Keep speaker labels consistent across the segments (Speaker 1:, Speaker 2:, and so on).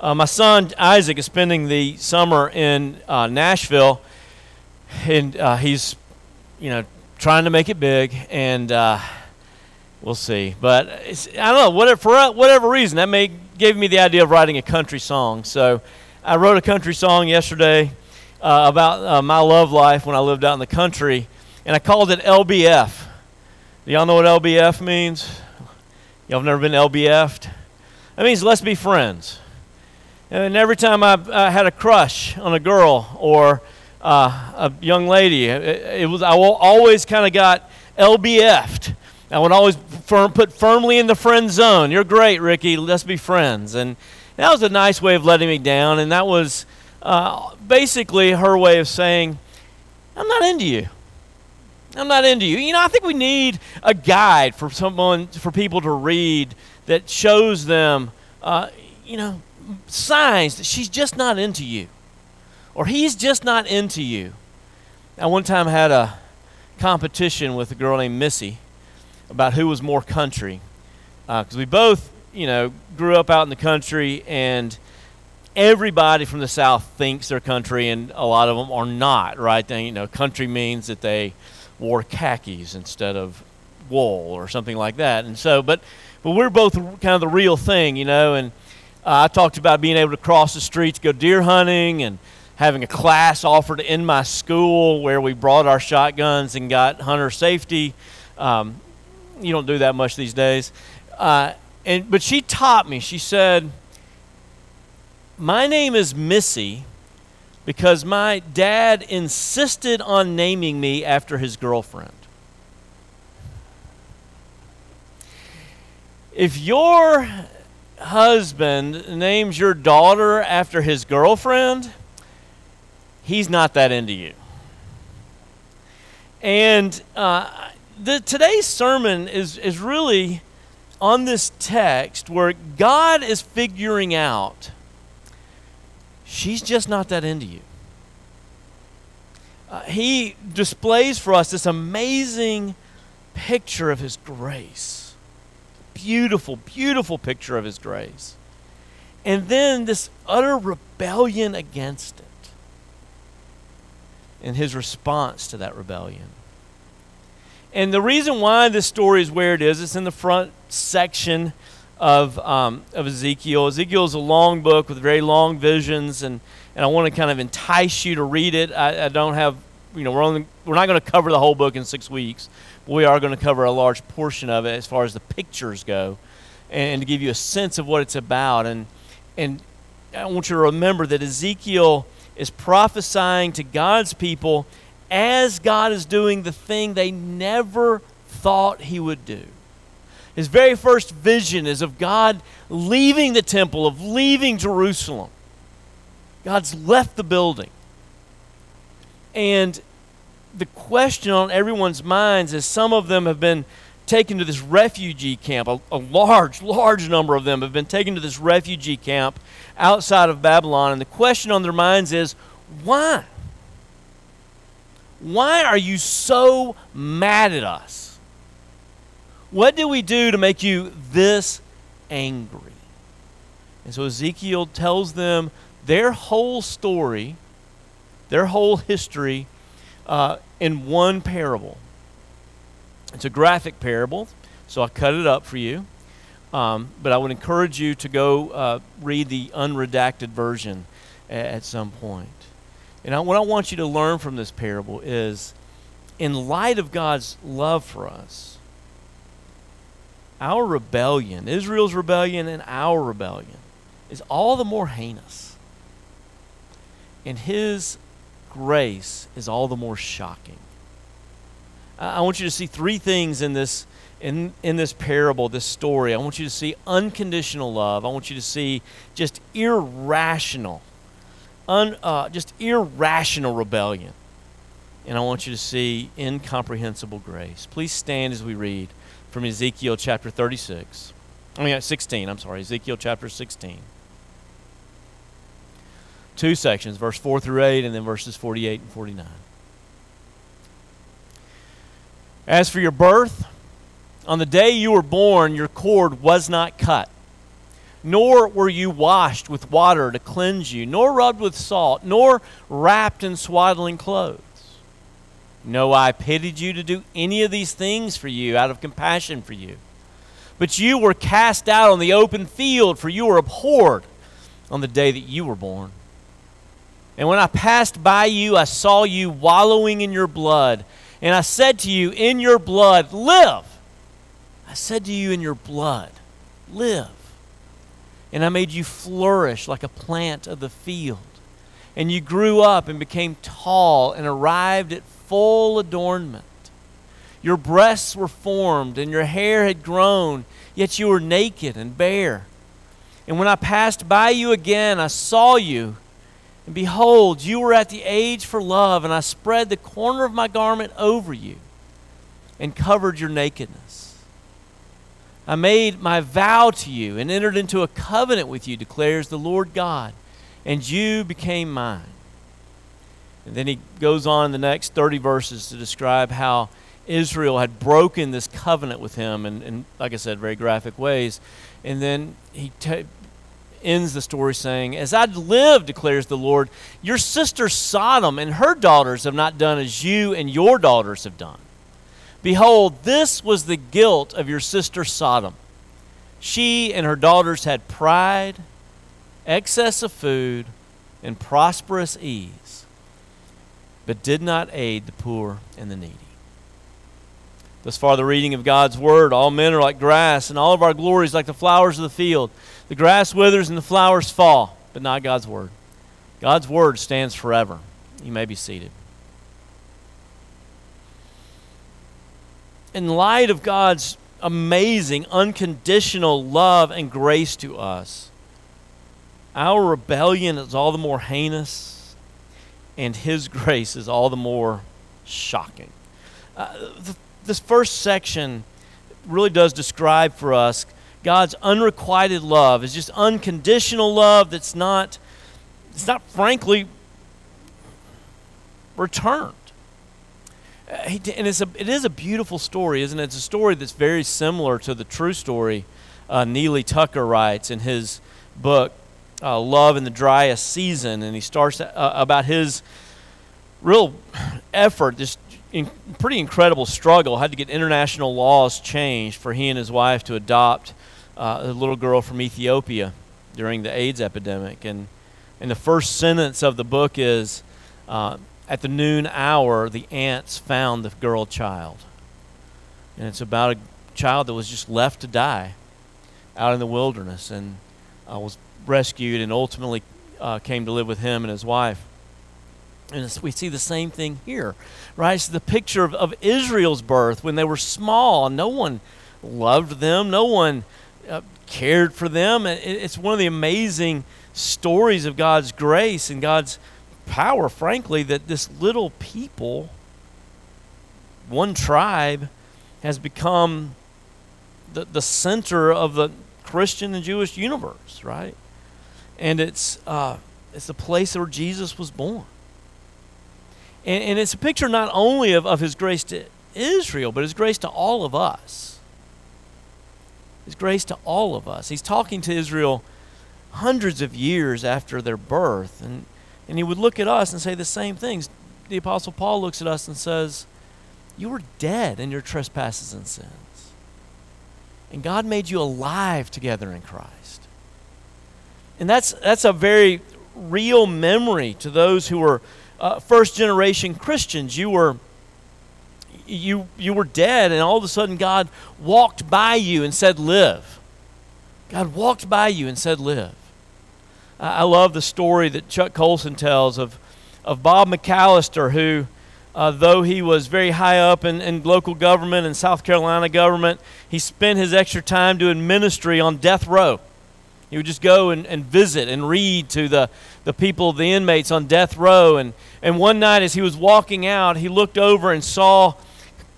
Speaker 1: Uh, my son Isaac is spending the summer in uh, Nashville, and uh, he's, you know, trying to make it big, and uh, we'll see. But I don't know, whatever, for whatever reason, that may gave me the idea of writing a country song. So I wrote a country song yesterday uh, about uh, my love life when I lived out in the country, and I called it LBF. Do y'all know what LBF means? Y'all have never been LBF'd? That means let's be friends. And every time I, had a crush on a girl or uh, a young lady, it, it was I always kind of got LBF'd. I would always firm, put firmly in the friend zone. You're great, Ricky. Let's be friends. And that was a nice way of letting me down. And that was uh, basically her way of saying, I'm not into you. I'm not into you. You know, I think we need a guide for someone, for people to read that shows them, uh, you know, signs that she's just not into you or he's just not into you. I one time had a competition with a girl named Missy about who was more country because uh, we both, you know, grew up out in the country and everybody from the South thinks they're country and a lot of them are not, right? They, you know, country means that they wore khakis instead of wool or something like that. And so, but, but we're both kind of the real thing, you know, and uh, I talked about being able to cross the streets, go deer hunting, and having a class offered in my school where we brought our shotguns and got hunter safety. Um, you don't do that much these days. Uh, and but she taught me. She said, "My name is Missy." Because my dad insisted on naming me after his girlfriend. If you're husband names your daughter after his girlfriend, he's not that into you. And uh, the, today's sermon is, is really on this text where God is figuring out she's just not that into you. Uh, he displays for us this amazing picture of his grace beautiful, beautiful picture of His grace. And then this utter rebellion against it and His response to that rebellion. And the reason why this story is where it is, it's in the front section of, um, of Ezekiel. Ezekiel is a long book with very long visions, and, and I want to kind of entice you to read it. I, I don't have, you know, we're, only, we're not going to cover the whole book in six weeks but we are going to cover a large portion of it as far as the pictures go and to give you a sense of what it's about. And, and I want you to remember that Ezekiel is prophesying to God's people as God is doing the thing they never thought he would do. His very first vision is of God leaving the temple, of leaving Jerusalem. God's left the building. And the question on everyone's minds is some of them have been taken to this refugee camp. A, a, large, large number of them have been taken to this refugee camp outside of Babylon. And the question on their minds is why? Why are you so mad at us? What did we do to make you this angry? And so Ezekiel tells them their whole story, their whole history uh, in one parable. It's a graphic parable, so I cut it up for you. Um, but I would encourage you to go uh, read the unredacted version at, some point. And I, what I want you to learn from this parable is in light of God's love for us, our rebellion, Israel's rebellion and our rebellion, is all the more heinous. And His grace is all the more shocking. I want you to see three things in this in, in this parable, this story. I want you to see unconditional love. I want you to see just irrational, un, uh, just irrational rebellion. And I want you to see incomprehensible grace. Please stand as we read from Ezekiel chapter 36. I mean, 16, I'm sorry, Ezekiel chapter 16 two sections, verse 4 through 8, and then verses 48 and 49. As for your birth, on the day you were born, your cord was not cut, nor were you washed with water to cleanse you, nor rubbed with salt, nor wrapped in swaddling clothes. No, I pitied you to do any of these things for you out of compassion for you. But you were cast out on the open field, for you were abhorred on the day that you were born. And when I passed by you, I saw you wallowing in your blood. And I said to you, In your blood, live. I said to you, In your blood, live. And I made you flourish like a plant of the field. And you grew up and became tall and arrived at full adornment. Your breasts were formed, and your hair had grown, yet you were naked and bare. And when I passed by you again, I saw you, and behold, you were at the age for love, and I spread the corner of my garment over you and covered your nakedness. I made my vow to you and entered into a covenant with you, declares the Lord God, and you became mine. And then he goes on in the next 30 verses to describe how Israel had broken this covenant with him, and, and like I said, very graphic ways. And then he t- ends the story saying, As I live, declares the Lord, your sister Sodom and her daughters have not done as you and your daughters have done. Behold, this was the guilt of your sister Sodom. She and her daughters had pride, excess of food, and prosperous ease but did not aid the poor and the needy. Thus far, the reading of God's word. All men are like grass, and all of our glories like the flowers of the field. The grass withers and the flowers fall, but not God's word. God's word stands forever. You may be seated. In light of God's amazing, unconditional love and grace to us, our rebellion is all the more heinous and His grace is all the more shocking. Uh, th- this first section really does describe for us God's unrequited love is just unconditional love that's not it's not frankly returned. Uh, and it's a, it is a beautiful story, isn't it? It's a story that's very similar to the true story uh, Neely Tucker writes in his book, uh, love in the driest season, and he starts uh, about his real effort, this in, pretty incredible struggle. Had to get international laws changed for he and his wife to adopt uh, a little girl from Ethiopia during the AIDS epidemic. And, and the first sentence of the book is uh, At the noon hour, the ants found the girl child. And it's about a child that was just left to die out in the wilderness and uh, was rescued and ultimately uh, came to live with him and his wife. And we see the same thing here, right? It's the picture of, of Israel's birth when they were small. No one loved them, no one uh, cared for them. It, it's one of the amazing stories of God's grace and God's power, frankly, that this little people, one tribe, has become the, the center of the Christian and Jewish universe, right? and it's uh, it's the place where Jesus was born. And, and it's a picture not only of, of his grace to Israel, but his grace to all of us. His grace to all of us. He's talking to Israel hundreds of years after their birth, and, and he would look at us and say the same things. The Apostle Paul looks at us and says, You were dead in your trespasses and sins. And God made you alive together in Christ. And that's, that's a very real memory to those who were uh, first generation Christians. You were, you, you were dead, and all of a sudden God walked by you and said, Live. God walked by you and said, Live. I, I love the story that Chuck Colson tells of, of Bob McAlister, who, uh, though he was very high up in, in local government and South Carolina government, he spent his extra time doing ministry on death row. He would just go and, and visit and read to the, the people, the inmates on death row. And, and one night, as he was walking out, he looked over and saw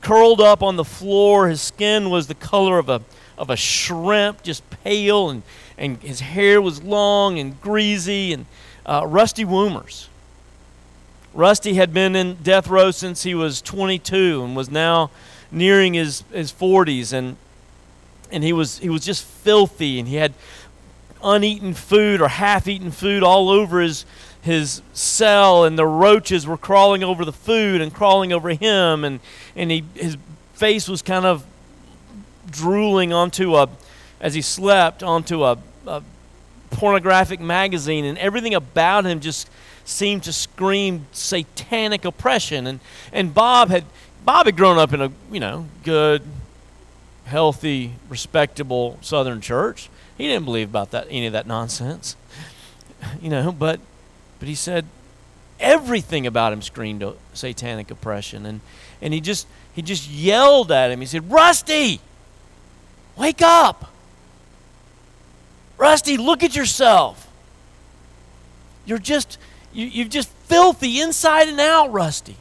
Speaker 1: curled up on the floor, his skin was the color of a, of a shrimp, just pale, and, and his hair was long and greasy, and uh, Rusty Woomers. Rusty had been in death row since he was 22 and was now nearing his, his 40s. And, and he, was, he was just filthy, and he had uneaten food or half-eaten food all over his his cell, and the roaches were crawling over the food and crawling over him, and and he his face was kind of drooling onto a as he slept onto a, a pornographic magazine, and everything about him just seemed to scream satanic oppression. And and Bob had Bob had grown up in a you know good, healthy, respectable Southern church. He didn't believe about that any of that nonsense, you know. But but he said everything about him screamed satanic oppression, and and he just he just yelled at him. He said, "Rusty, wake up! Rusty, look at yourself. You're just you, you're just filthy inside and out, Rusty."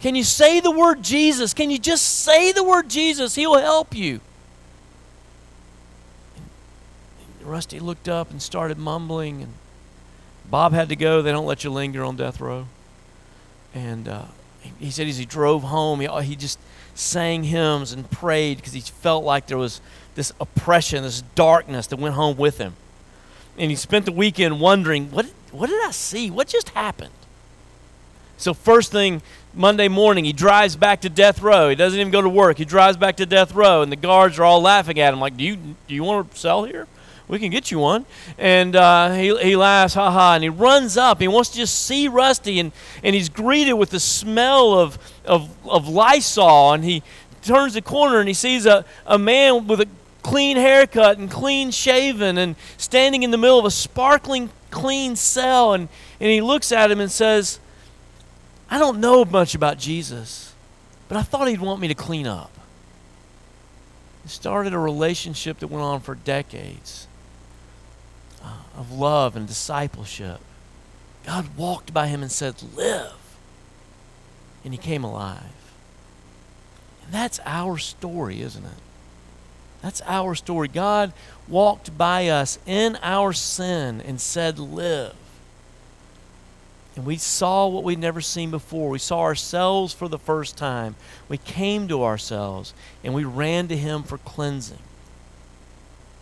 Speaker 1: Can you say the word Jesus? Can you just say the word Jesus? He'll help you. And Rusty looked up and started mumbling, and Bob had to go. They don't let you linger on death row. And uh, he, said as he drove home, he, he just sang hymns and prayed because he felt like there was this oppression, this darkness that went home with him. And he spent the weekend wondering, what, what did I see? What just happened? So, first thing Monday morning, he drives back to death row. He doesn't even go to work. He drives back to death row, and the guards are all laughing at him, like, Do you, do you want to cell here? We can get you one. And uh, he, he laughs, ha ha, and he runs up. He wants to just see Rusty, and, and he's greeted with the smell of, of, of Lysol. And he turns the corner and he sees a, a man with a clean haircut and clean shaven and standing in the middle of a sparkling clean cell. And, and he looks at him and says, I don't know much about Jesus, but I thought he'd want me to clean up. Started a relationship that went on for decades of love and discipleship. God walked by him and said, Live. And he came alive. And that's our story, isn't it? That's our story. God walked by us in our sin and said, Live. And we saw what we'd never seen before. We saw ourselves for the first time. We came to ourselves and we ran to Him for cleansing.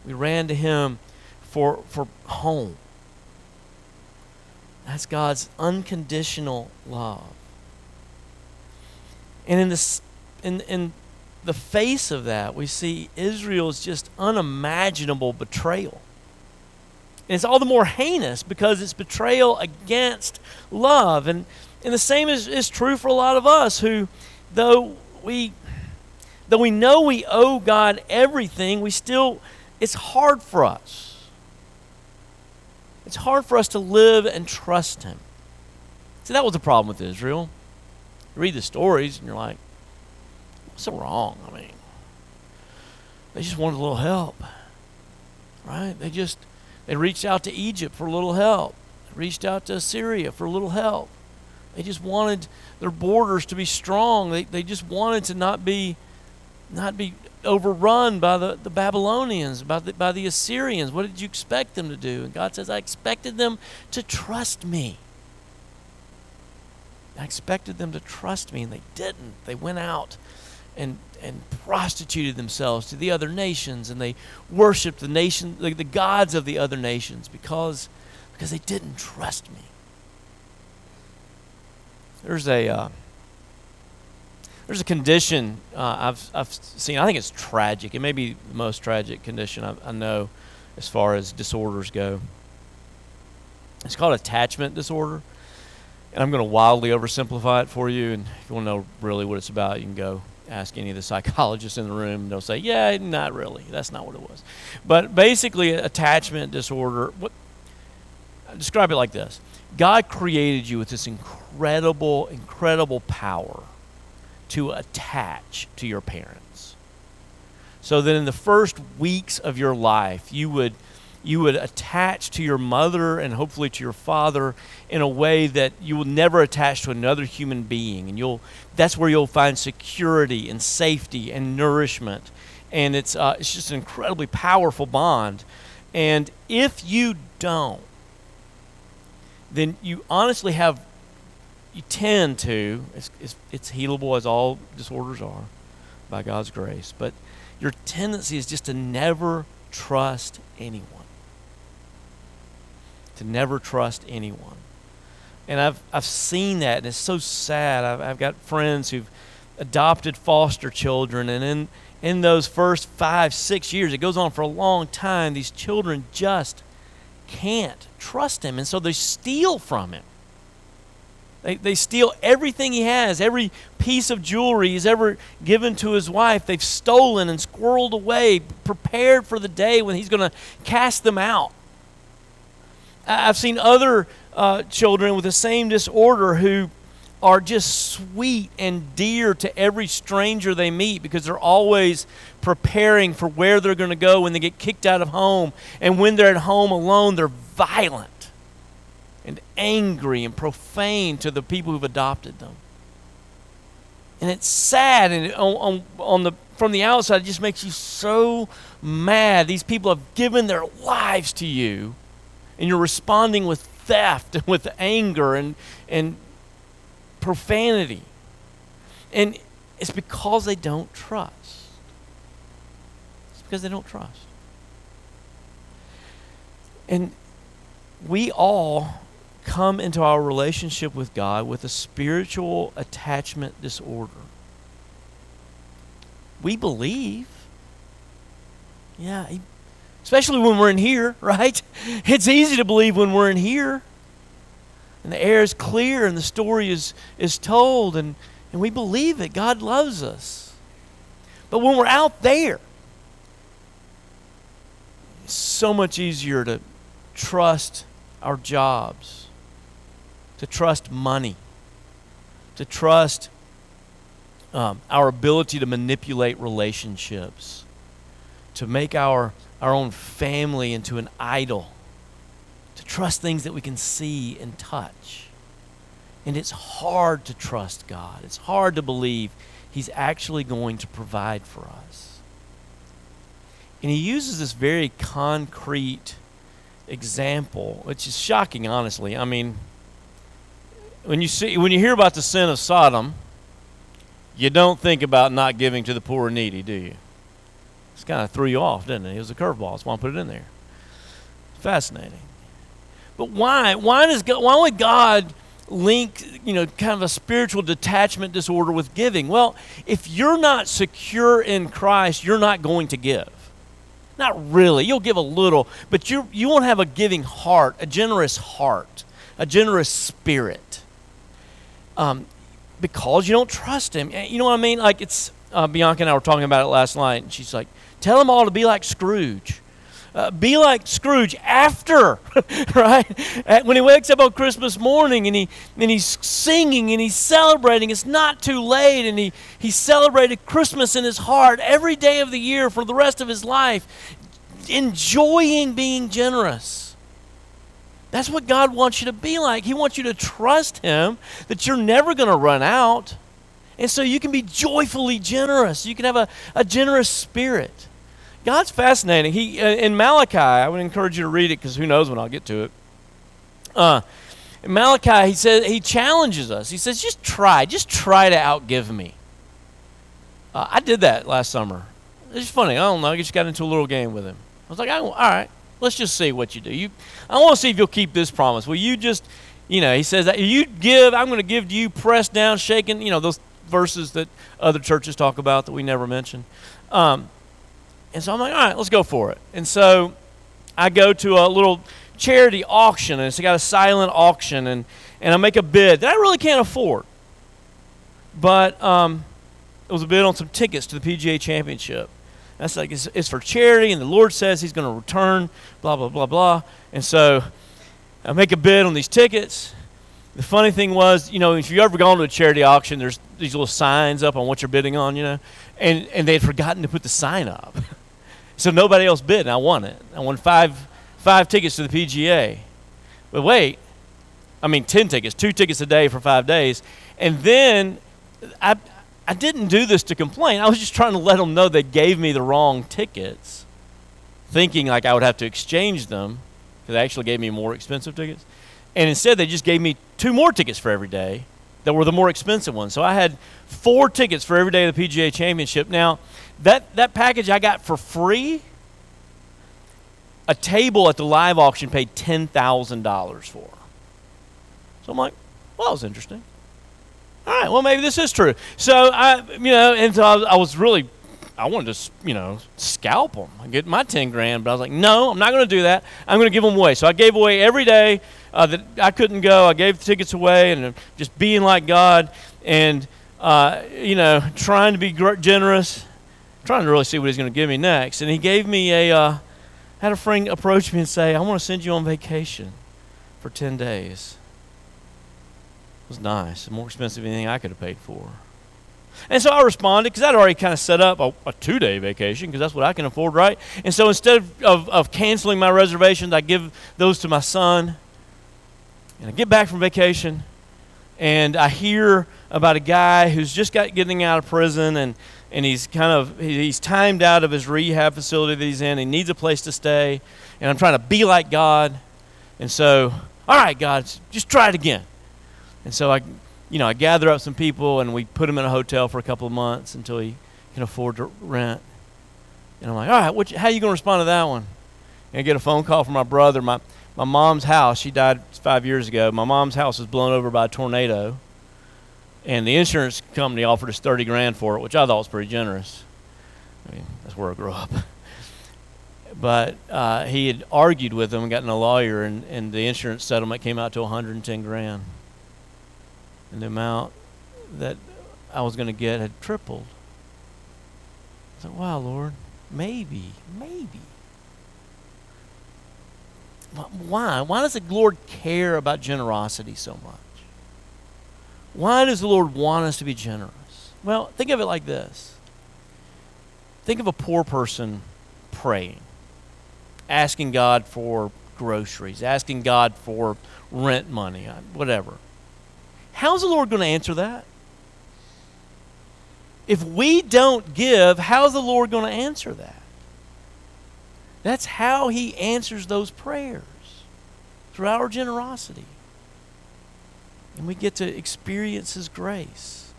Speaker 1: We ran to Him for, for home. That's God's unconditional love. And in, this, in, in the face of that, we see Israel's just unimaginable betrayal. And it's all the more heinous because it's betrayal against love. And, and the same is, is true for a lot of us who, though we, though we know we owe God everything, we still, it's hard for us. It's hard for us to live and trust Him. See, that was the problem with Israel. You read the stories and you're like, what's so wrong? I mean, they just wanted a little help, right? They just they reached out to Egypt for a little help. They reached out to Assyria for a little help. They just wanted their borders to be strong. They, they just wanted to not be not be overrun by the, the Babylonians, by the, by the Assyrians. What did you expect them to do? And God says, I expected them to trust me. I expected them to trust me, and they didn't. They went out and and prostituted themselves to the other nations and they worshiped the nation the, the gods of the other nations because because they didn't trust me there's a uh, there's a condition uh, I've, I've seen i think it's tragic it may be the most tragic condition I, I know as far as disorders go it's called attachment disorder and i'm going to wildly oversimplify it for you and if you want to know really what it's about you can go ask any of the psychologists in the room, they'll say, "Yeah, not really. That's not what it was." But basically, attachment disorder. What describe it like this: God created you with this incredible, incredible power to attach to your parents, so that in the first weeks of your life, you would you would attach to your mother and hopefully to your father in a way that you will never attach to another human being. And you'll that's where you'll find security and safety and nourishment. And it's uh, it's just an incredibly powerful bond. And if you don't then you honestly have you tend to it's, it's, it's healable as all disorders are by god's grace but your tendency is just to never trust anyone. To never trust anyone. And I've, I've seen that, and it's so sad. I've, I've got friends who've adopted foster children, and in, in those first five, six years, it goes on for a long time, these children just can't trust him, and so they steal from him. They, they steal everything he has, every piece of jewelry he's ever given to his wife. They've stolen and squirreled away, prepared for the day when he's going to cast them out. I've seen other uh, children with the same disorder who are just sweet and dear to every stranger they meet because they're always preparing for where they're going to go when they get kicked out of home. And when they're at home alone, they're violent and angry and profane to the people who've adopted them. And it's sad, and on, on, on the, from the outside, it just makes you so mad. These people have given their lives to you, and you're responding with theft and with anger and, and profanity. And it's because they don't trust. It's because they don't trust. And we all come into our relationship with God with a spiritual attachment disorder. We believe. Yeah, especially when we're in here, right? It's easy to believe when we're in here. And the air is clear and the story is, is told, and, and we believe it. God loves us. But when we're out there, it's so much easier to trust our jobs to trust money, to trust um, our ability to manipulate relationships, to make our, our own family into an idol, to trust things that we can see and touch. And it's hard to trust God. It's hard to believe He's actually going to provide for us. And He uses this very concrete example, which is shocking, honestly. I mean, when you see when you hear about the sin of Sodom, you don't think about not giving to the poor and needy, do you? It's kind of threw you off, didn't it? It was a curveball. That's why I put it in there. Fascinating. But why? Why does God, why would God link, you know, kind of a spiritual detachment disorder with giving? Well, if you're not secure in Christ, you're not going to give. Not really. You'll give a little, but you you won't have a giving heart, a generous heart, a generous spirit um, because you don't trust him. You know what I mean? Like it's uh, Bianca and I were talking about it last night, and she's like, "Tell them all to be like Scrooge." Uh, be like Scrooge after, right? When he wakes up on Christmas morning and he and he's singing and he's celebrating, it's not too late, and he he celebrated Christmas in his heart every day of the year for the rest of his life, enjoying being generous. That's what God wants you to be like. He wants you to trust Him that you're never going to run out. And so you can be joyfully generous. You can have a, a generous spirit. God's fascinating. He uh, in Malachi, I would encourage you to read it because who knows when I'll get to it. Uh, in Malachi, he says he challenges us. He says, "Just try, just try to outgive me." Uh, I did that last summer. It's funny. I don't know. I just got into a little game with him. I was like, "All right, Let's just see what you do. You, I want to see if you'll keep this promise. Will you just, you know, he says that you give, I'm going to give to you, pressed down, shaken, you know, those verses that other churches talk about that we never mention. Um, and so I'm like, all right, let's go for it. And so I go to a little charity auction, and it's got a silent auction, and, and I make a bid that I really can't afford. But um, it was a bid on some tickets to the PGA Championship. That's like it's, it's for charity, and the Lord says He's going to return, blah, blah, blah, blah. And so I make a bid on these tickets. The funny thing was, you know, if you've ever gone to a charity auction, there's these little signs up on what you're bidding on, you know, and, and they had forgotten to put the sign up. so nobody else bid, and I won it. I won five, five tickets to the PGA. But wait, I mean, 10 tickets, two tickets a day for five days. And then I, I didn't do this to complain. I was just trying to let them know they gave me the wrong tickets, thinking like I would have to exchange them because they actually gave me more expensive tickets. And instead, they just gave me two more tickets for every day that were the more expensive ones. So I had four tickets for every day of the PGA Championship. Now, that, that package I got for free, a table at the live auction paid $10,000 for. So I'm like, well, that was interesting. All right, well, maybe this is true. So I, you know, and so I, I was really, I wanted to, you know, scalp them, get my 10 grand, but I was like, no, I'm not going to do that. I'm going to give them away. So I gave away every day uh, that I couldn't go. I gave the tickets away and just being like God and, uh, you know, trying to be generous, trying to really see what He's going to give me next. And He gave me a, uh, had a friend approach me and say, I want to send you on vacation for 10 days. It was nice, more expensive than anything I could have paid for. And so I responded because I'd already kind of set up a, a two day vacation because that's what I can afford, right? And so instead of, of, of, canceling my reservations, I give those to my son. And I get back from vacation and I hear about a guy who's just got getting out of prison and, and he's kind of he's timed out of his rehab facility that he's in. He needs a place to stay. And I'm trying to be like God. And so, all right, God, just try it again. And so I, you know, I gather up some people and we put him in a hotel for a couple of months until he can afford to rent. And I'm like, all right, what, how are you going to respond to that one? And I get a phone call from my brother. My, my mom's house, she died five years ago. My mom's house was blown over by a tornado. And the insurance company offered us 30 grand for it, which I thought was pretty generous. I mean, that's where I grew up. but uh, he had argued with them and gotten a lawyer, and, and the insurance settlement came out to 110 grand and the amount that I was going to get had tripled. I said, wow, Lord, maybe, maybe. Why? Why does the Lord care about generosity so much? Why does the Lord want us to be generous? Well, think of it like this think of a poor person praying, asking God for groceries, asking God for rent money, uh, whatever. How's the Lord going to answer that? If we don't give, how's the Lord going to answer that? That's how He answers those prayers through our generosity. And we get to experience His grace.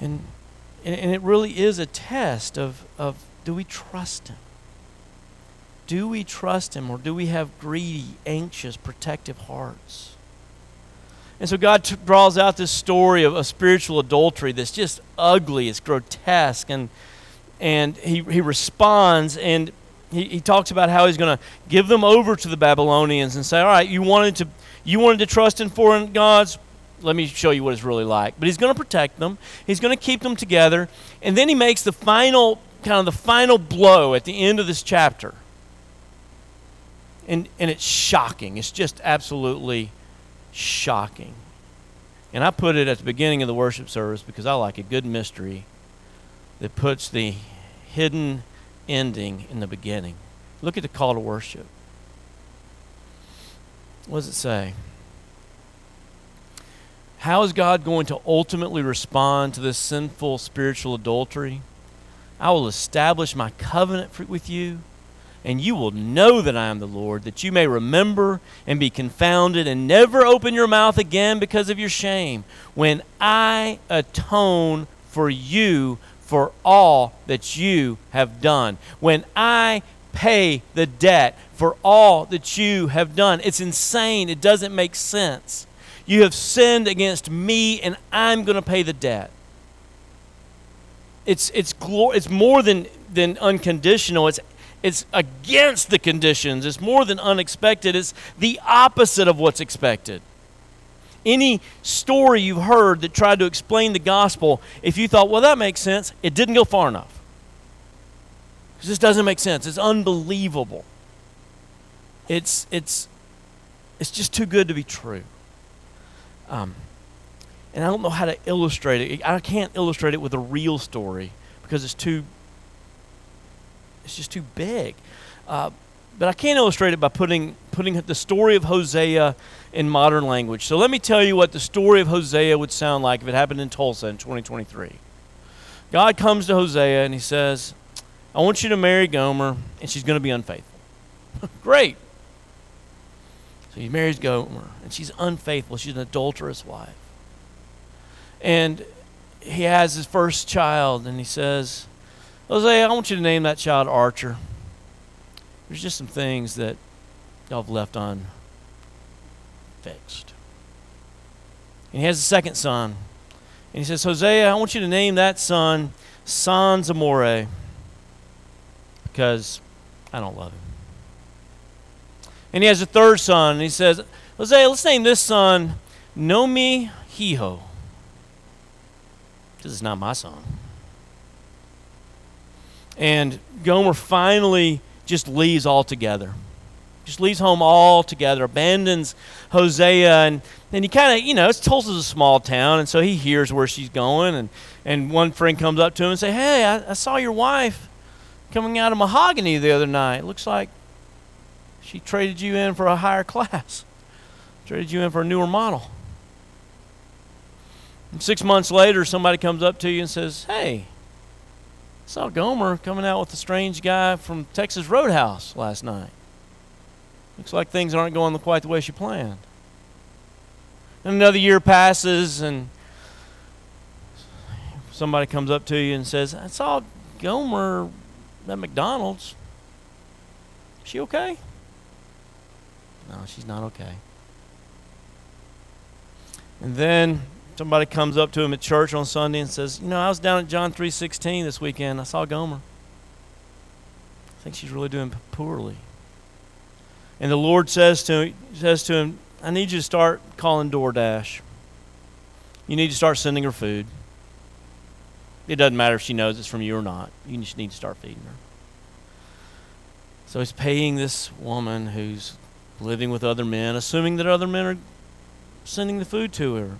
Speaker 1: And, and, it really is a test of, of do we trust Him? Do we trust Him or do we have greedy, anxious, protective hearts? And so God t- draws out this story of a spiritual adultery that's just ugly, it's grotesque, and, and he, he responds and he, he talks about how he's going to give them over to the Babylonians and say, All right, you wanted to, you wanted to trust in foreign gods? Let me show you what it's really like. But he's going to protect them, he's going to keep them together, and then he makes the final, kind of the final blow at the end of this chapter. And, and it's shocking. It's just absolutely shocking. And I put it at the beginning of the worship service because I like a good mystery that puts the hidden ending in the beginning. Look at the call to worship. What does it say? How is God going to ultimately respond to this sinful spiritual adultery? I will establish my covenant with you and you will know that I am the Lord, that you may remember and be confounded and never open your mouth again because of your shame, when I atone for you for all that you have done. When I pay the debt for all that you have done. It's insane. It doesn't make sense. You have sinned against me, and I'm going to pay the debt. It's, it's, glor- it's more than, than unconditional, it's it's against the conditions. It's more than unexpected. It's the opposite of what's expected. Any story you've heard that tried to explain the gospel, if you thought, well, that makes sense, it didn't go far enough. Because this doesn't make sense. It's unbelievable. It's, it's, it's just too good to be true. Um, and I don't know how to illustrate it. I can't illustrate it with a real story because it's too it's just too big. Uh, but I can't illustrate it by putting, putting the story of Hosea in modern language. So let me tell you what the story of Hosea would sound like if it happened in Tulsa in 2023. God comes to Hosea and he says, I want you to marry Gomer, and she's going to be unfaithful. Great. So he marries Gomer, and she's unfaithful. She's an adulterous wife. And he has his first child, and he says, Hosea, I want you to name that child Archer. there's just some things that y'all have left unfixed. And he has a second son. And he says, Hosea, I want you to name that son Sans Amore because I don't love him. And he has a third son, and he says, Hosea, let's name this son Nomi Hiho. This is not my son. And Gomer finally just leaves altogether. Just leaves home altogether, abandons Hosea, and then he kind of, you know, it's Tulsa's a small town, and so he hears where she's going, and, and one friend comes up to him and say, Hey, I, I saw your wife coming out of mahogany the other night. Looks like she traded you in for a higher class, traded you in for a newer model. And six months later, somebody comes up to you and says, Hey, saw Gomer coming out with a strange guy from Texas Roadhouse last night. Looks like things aren't going quite the way she planned. And another year passes, and somebody comes up to you and says, I saw Gomer at McDonald's. Is she okay? No, she's not okay. And then somebody comes up to him at church on Sunday and says, "You know, I was down at John 3:16 this weekend. I saw Gomer. I think she's really doing poorly." And the Lord says to says to him, "I need you to start calling DoorDash. You need to start sending her food. It doesn't matter if she knows it's from you or not. You just need to start feeding her." So he's paying this woman who's living with other men, assuming that other men are sending the food to her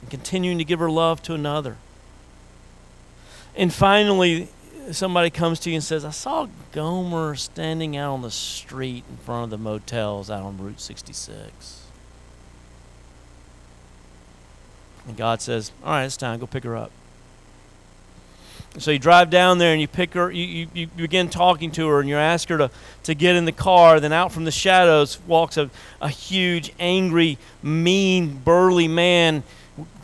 Speaker 1: and continuing to give her love to another. And finally, somebody comes to you and says, I saw Gomer standing out on the street in front of the motels out on Route 66. And God says, All right, it's time. Go pick her up. So you drive down there and you pick her, you, you, you, begin talking to her and you ask her to, to get in the car. Then out from the shadows walks a, a huge, angry, mean, burly man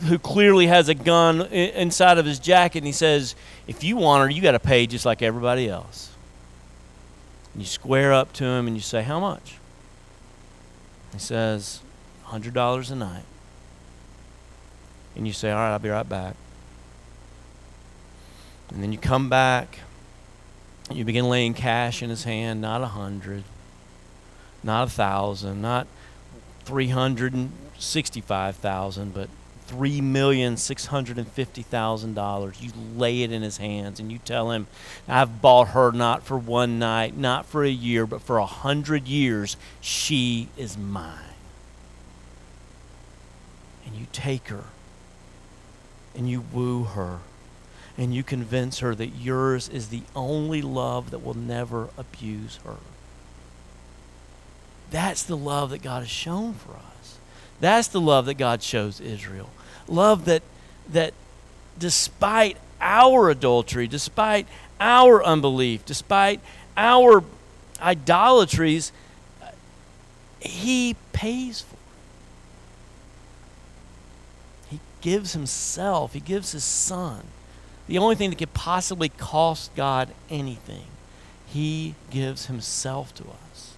Speaker 1: who clearly has a gun inside of his jacket, and he says, If you want her, you got to pay just like everybody else. And you square up to him and you say, How much? He says, $100 a night. And you say, All right, I'll be right back. And then you come back, you begin laying cash in his hand, not a hundred, not a thousand, not 365,000, but three million six hundred and fifty thousand dollars. You lay it in his hands and you tell him, I've bought her not for one night, not for a year, but for a hundred years. She is mine. And you take her and you woo her and you convince her that yours is the only love that will never abuse her. That's the love that God has shown for us. That's the love that God shows Israel. Love that that despite our adultery, despite our unbelief, despite our idolatries, he pays for. He gives himself, he gives his son. The only thing that could possibly cost God anything, he gives himself to us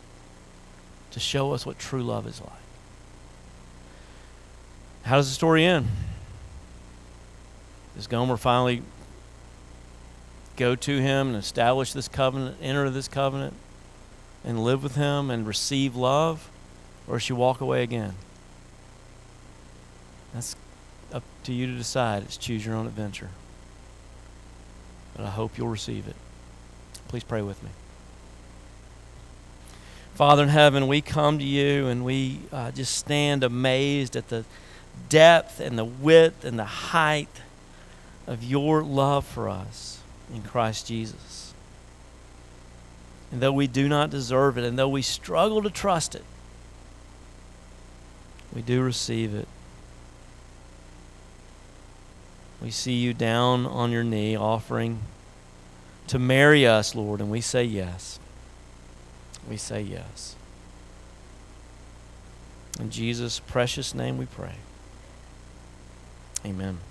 Speaker 1: to show us what true love is like. How does the story end? Does Gomer finally go to him and establish this covenant, enter this covenant, and live with him and receive love? Or does she walk away again? That's up to you to decide. It's choose your own adventure. But I hope you'll receive it. Please pray with me. Father in heaven, we come to you and we uh, just stand amazed at the depth and the width and the height of your love for us in Christ Jesus. And though we do not deserve it, and though we struggle to trust it, we do receive it. We see you down on your knee offering to marry us, Lord, and we say yes. We say yes. In Jesus' precious name we pray. Amen.